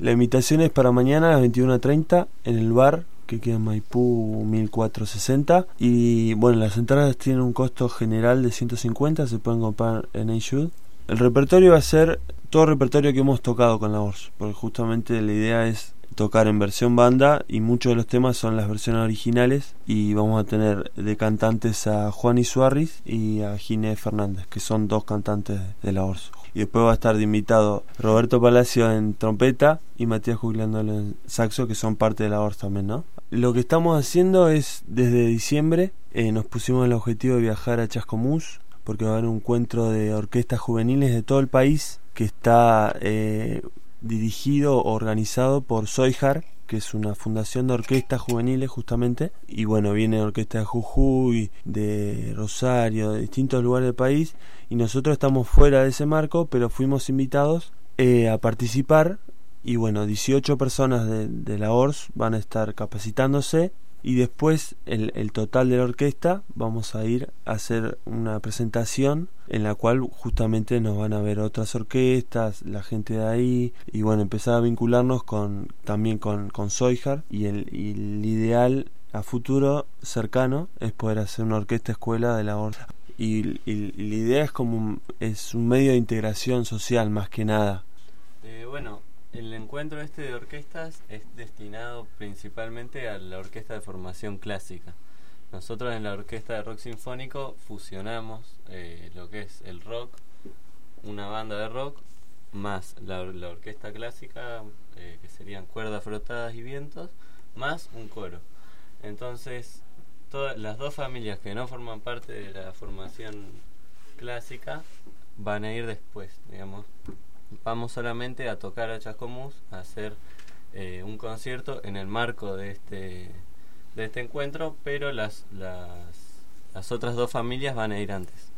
La invitación es para mañana a las 21.30 en el bar que queda en Maipú 1460 y bueno, las entradas tienen un costo general de 150, se pueden comprar en iShoot. El repertorio va a ser todo el repertorio que hemos tocado con la voz, porque justamente la idea es tocar en versión banda y muchos de los temas son las versiones originales y vamos a tener de cantantes a Juan Suárez y a Ginés Fernández, que son dos cantantes de la ORS. Y después va a estar de invitado Roberto Palacio en trompeta y Matías Juglándolo en saxo, que son parte de la ORS también, ¿no? Lo que estamos haciendo es, desde diciembre, eh, nos pusimos el objetivo de viajar a Chascomús, porque va a haber un encuentro de orquestas juveniles de todo el país que está eh, dirigido organizado por Soijar, que es una fundación de orquestas juveniles justamente, y bueno, viene orquesta de Jujuy, de Rosario, de distintos lugares del país, y nosotros estamos fuera de ese marco, pero fuimos invitados eh, a participar, y bueno, 18 personas de, de la ORS van a estar capacitándose y después el, el, total de la orquesta vamos a ir a hacer una presentación en la cual justamente nos van a ver otras orquestas, la gente de ahí y bueno, empezar a vincularnos con también con, con y el, y el ideal a futuro cercano es poder hacer una orquesta escuela de la orquesta y, y, y, la idea es como un, es un medio de integración social más que nada. Eh, bueno, el encuentro este de orquestas es destinado principalmente a la orquesta de formación clásica. Nosotros en la orquesta de rock sinfónico fusionamos eh, lo que es el rock, una banda de rock, más la, orquesta clásica, eh, que serían cuerdas frotadas y vientos, más un coro. Entonces, todas las dos familias que no forman parte de la formación clásica van a ir después, digamos, vamos solamente a tocar a Chascomús, a hacer eh, un concierto en el marco de este, de este encuentro, pero las, las, las otras dos familias van a ir antes.